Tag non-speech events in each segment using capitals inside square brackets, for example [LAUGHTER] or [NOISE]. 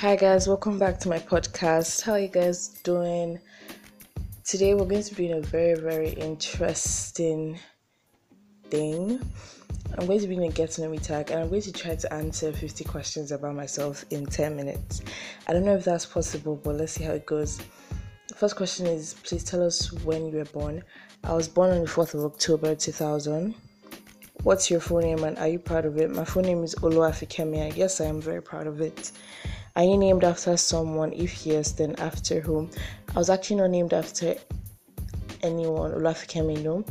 Hi guys, welcome back to my podcast. How are you guys doing? Today we're going to be in a very, very interesting thing. I'm going to be in a get to know me tag and I'm going to try to answer 50 questions about myself in 10 minutes. I don't know if that's possible, but let's see how it goes. first question is please tell us when you were born. I was born on the 4th of October 2000. What's your full name and are you proud of it? My full name is Oluwafikemi. Yes, I am very proud of it. Are you named after someone? If yes, then after whom? I was actually not named after anyone. Oluwafikemi, no.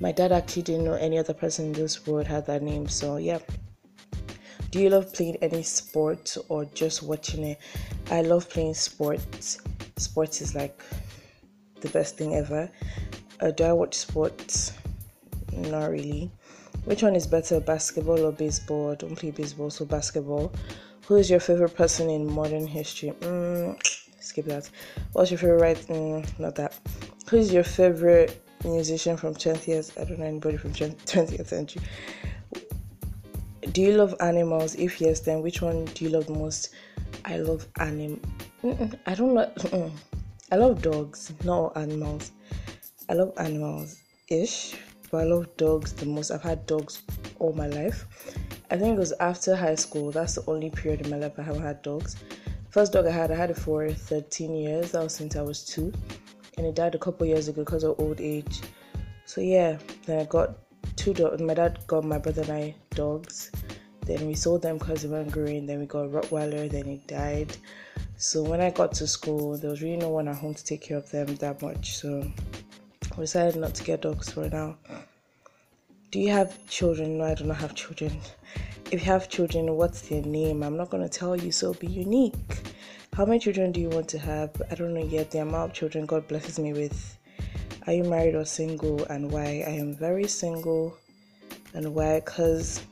My dad actually didn't know any other person in this world had that name, so yeah. Do you love playing any sport or just watching it? I love playing sports. Sports is like the best thing ever. Uh, do I watch sports? Not really. Which one is better, basketball or baseball? I don't play baseball, so basketball. Who is your favorite person in modern history? Mm, skip that. What's your favorite? Mm, not that. Who is your favorite musician from 20th? I don't know anybody from 20th [LAUGHS] century. Do you love animals? If yes, then which one do you love most? I love anim. I don't like. I love dogs, not animals. I love animals ish, but I love dogs the most. I've had dogs all my life. I think it was after high school. That's the only period in my life I haven't had dogs. First dog I had, I had it for 13 years. That was since I was two, and it died a couple years ago because of old age. So yeah, then I got two dogs. My dad got my brother and I dogs. Then we sold them because they weren't growing. Then we got Rottweiler. Then it died. So when I got to school, there was really no one at home to take care of them that much. So I decided not to get dogs for now. Do you have children? No, I do not have children. If you have children, what's their name? I'm not going to tell you, so be unique. How many children do you want to have? I don't know yet the amount of children God blesses me with. Are you married or single and why? I am very single. And why? Because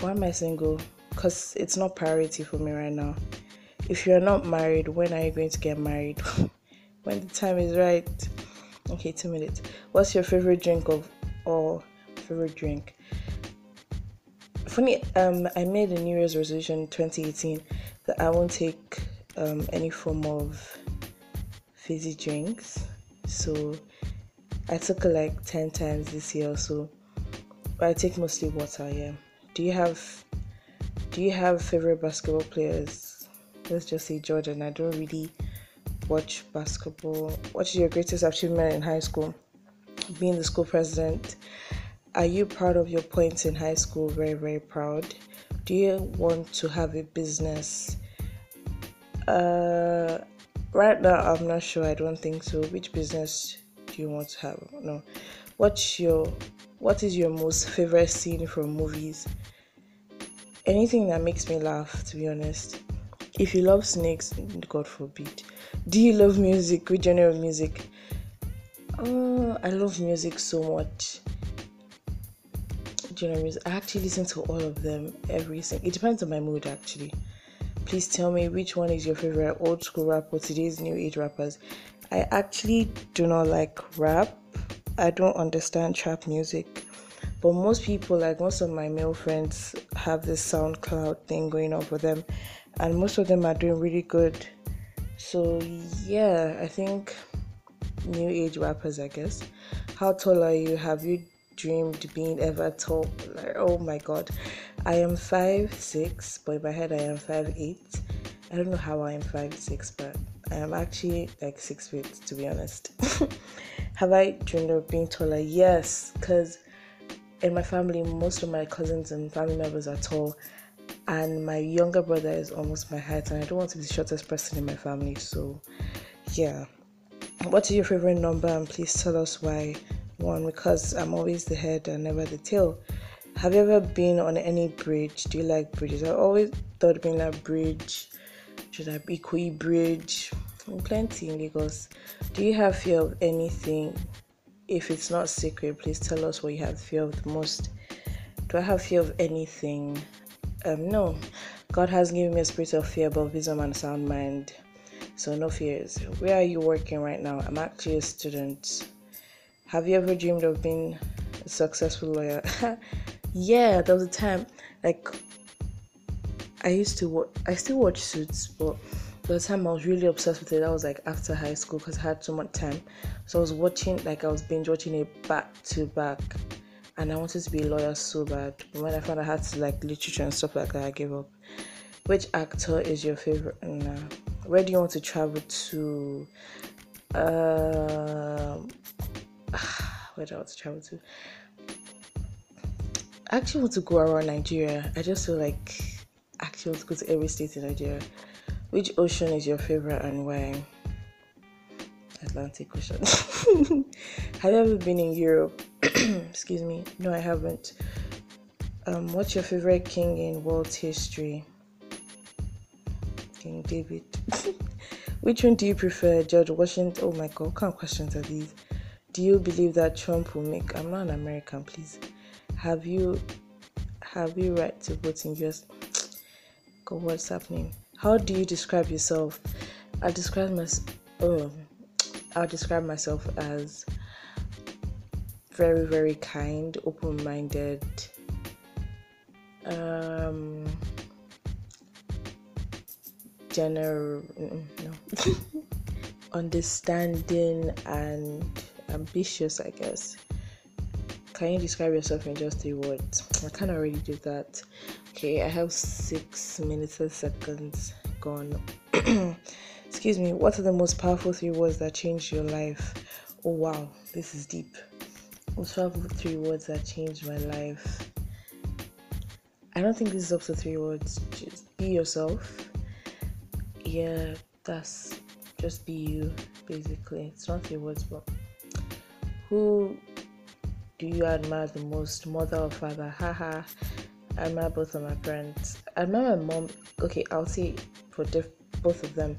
why am I single? Because it's not priority for me right now. If you're not married, when are you going to get married? [LAUGHS] when the time is right. Okay, two minutes. What's your favorite drink of or favorite drink. Funny, um, I made a New Year's resolution 2018 that I won't take um, any form of fizzy drinks. So I took like 10 times this year or so. But I take mostly water, yeah. Do you have do you have favorite basketball players? Let's just say Jordan. I don't really watch basketball. What is your greatest achievement in high school? Being the school president, are you proud of your points in high school? Very, very proud. Do you want to have a business? Uh, right now, I'm not sure. I don't think so. Which business do you want to have? No. What's your What is your most favorite scene from movies? Anything that makes me laugh, to be honest. If you love snakes, God forbid. Do you love music? Which genre of music? Oh, I love music so much. Know music? I actually listen to all of them every single. It depends on my mood, actually. Please tell me which one is your favorite old school rap or today's new age rappers. I actually do not like rap. I don't understand trap music. But most people, like most of my male friends, have this SoundCloud thing going on for them, and most of them are doing really good. So, yeah, I think new age rappers, I guess. How tall are you? Have you dreamed being ever tall? Like, oh my god. I am five six, but in my head I am five eight. I don't know how I am five six, but I am actually like six feet to be honest. [LAUGHS] Have I dreamed of being taller? Yes, because in my family, most of my cousins and family members are tall, and my younger brother is almost my height, and I don't want to be the shortest person in my family. So, yeah. What is your favorite number? And please tell us why. One, because I'm always the head and never the tail. Have you ever been on any bridge? Do you like bridges? I always thought being a bridge should I be Bridge. Plenty in Lagos. Do you have fear of anything? If it's not secret, please tell us what you have fear of the most. Do I have fear of anything? Um, no. God has given me a spirit of fear, but wisdom and sound mind. So no fears. Where are you working right now? I'm actually a student. Have you ever dreamed of being a successful lawyer? [LAUGHS] yeah, there was a time like I used to watch. I still watch Suits, but the time I was really obsessed with it, that was like after high school because I had so much time. So I was watching, like I was binge watching it back to back, and I wanted to be a lawyer so bad. But when I found I had to like literature and stuff like that, I gave up. Which actor is your favorite? Nah. Where do you want to travel to? Um, [SIGHS] where do I want to travel to? I actually want to go around Nigeria. I just feel like I actually want to go to every state in Nigeria. Which ocean is your favorite and why? Atlantic Ocean. [LAUGHS] Have you ever been in Europe? [CLEARS THROAT] Excuse me. No, I haven't. Um, what's your favorite king in world history? King David. [LAUGHS] Which one do you prefer, George Washington? Oh my God, what kind of questions are these? Do you believe that Trump will make? I'm not an American, please. Have you have you right to vote in US? [TSK] God, what's happening? How do you describe yourself? I describe myself. Oh, [TSK] I'll describe myself as very, very kind, open-minded. Um, general, mm, mm, no, [LAUGHS] understanding and ambitious, I guess. Can you describe yourself in just three words? I can't already do that. Okay, I have six minutes and seconds gone. [CLEARS THROAT] Excuse me. What are the most powerful three words that changed your life? Oh wow, this is deep. Most powerful three words that changed my life. I don't think this is up to three words. Just be yourself. Yeah, that's just be you, basically. It's not your words, but who do you admire the most, mother or father? Haha. I admire both of my parents. I admire my mom. Okay, I'll say for diff- both of them.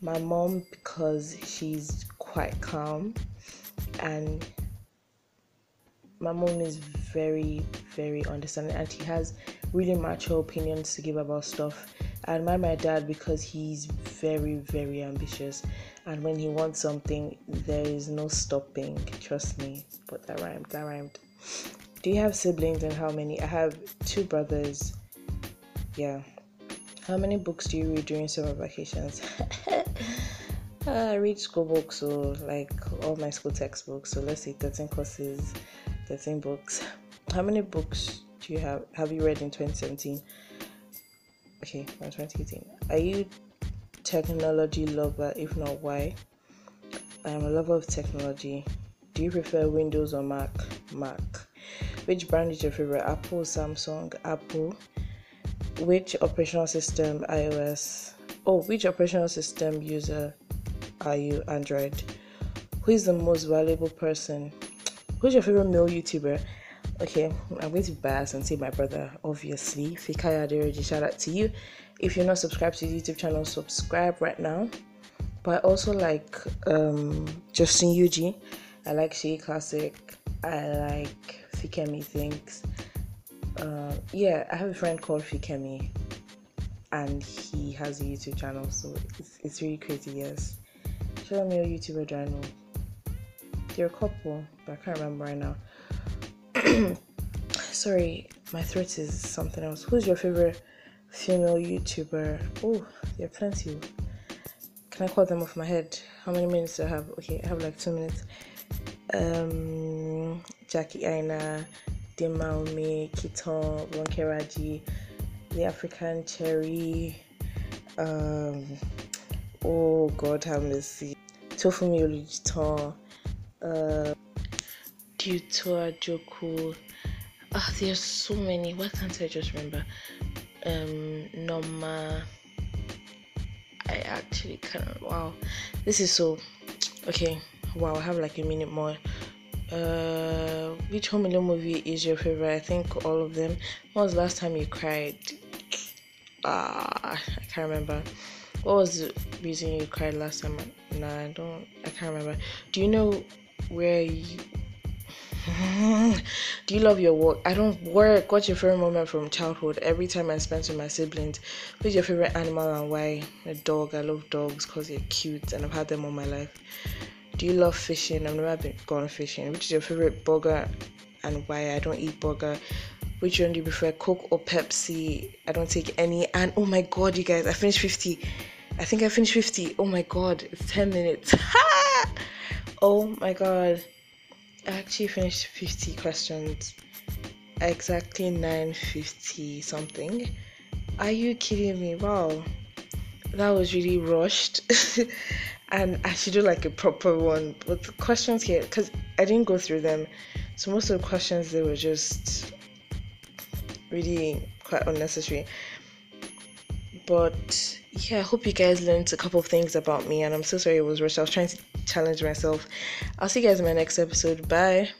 My mom because she's quite calm, and my mom is very, very understanding, and she has really mature opinions to give about stuff. I admire my dad because he's very, very ambitious, and when he wants something, there is no stopping. Trust me. But that rhymed. That rhymed. Do you have siblings and how many? I have two brothers. Yeah. How many books do you read during summer vacations? [LAUGHS] Uh, I read school books, so like all my school textbooks. So let's say 13 courses, 13 books. How many books do you have? Have you read in 2017? Okay, 2018. Are you technology lover? If not, why? I am a lover of technology. Do you prefer Windows or Mac? Mac. Which brand is your favorite? Apple, Samsung, Apple. Which operational system? iOS. Oh, which operational system user are you? Android. Who is the most valuable person? Who's your favorite male YouTuber? Okay, I'm going to be biased and say my brother, obviously. Fikaya Aderoji, shout out to you. If you're not subscribed to his YouTube channel, subscribe right now. But I also like um, Justin Yuji. I like She Classic. I like Fikemi Thinks. Uh, yeah, I have a friend called Fikemi, and he has a YouTube channel, so it's, it's really crazy. Yes, show me a YouTuber? There are a couple, but I can't remember right now. [CLEARS THROAT] Sorry, my throat is something else. Who's your favorite female YouTuber? Oh, there are plenty. Can I call them off my head? How many minutes do I have? Okay, I have like two minutes um, Jackie Aina, Dimma Umeh, Kiton, Ronke Raji, The African Cherry, um, oh God, have mercy, Tofumi Olujiton, uh, Dutoa Joku. Ah, there's so many. Why can't I just remember? Um, Norma. I actually can't. Wow, this is so okay wow, I have like a minute more. Uh, which Home Alone movie is your favorite? I think all of them. When was the last time you cried? Ah, I can't remember. What was the reason you cried last time? Nah, I don't. I can't remember. Do you know where you? Mm-hmm. Do you love your work? I don't work. What's your favorite moment from childhood? Every time I spent with my siblings. Who's your favorite animal and why? A dog. I love dogs because they're cute and I've had them all my life. Do you love fishing? I've never been gone fishing. Which is your favorite burger and why? I don't eat burger. which one do you prefer, Coke or Pepsi? I don't take any. And oh my god, you guys, I finished 50. I think I finished 50. Oh my god, it's 10 minutes. [LAUGHS] oh my god. Actually finished 50 questions. Exactly 950 something. Are you kidding me? Wow. That was really rushed. [LAUGHS] and I should do like a proper one with the questions here because I didn't go through them. So most of the questions they were just really quite unnecessary. But yeah, I hope you guys learned a couple of things about me, and I'm so sorry it was rushed. I was trying to challenge myself. I'll see you guys in my next episode. Bye.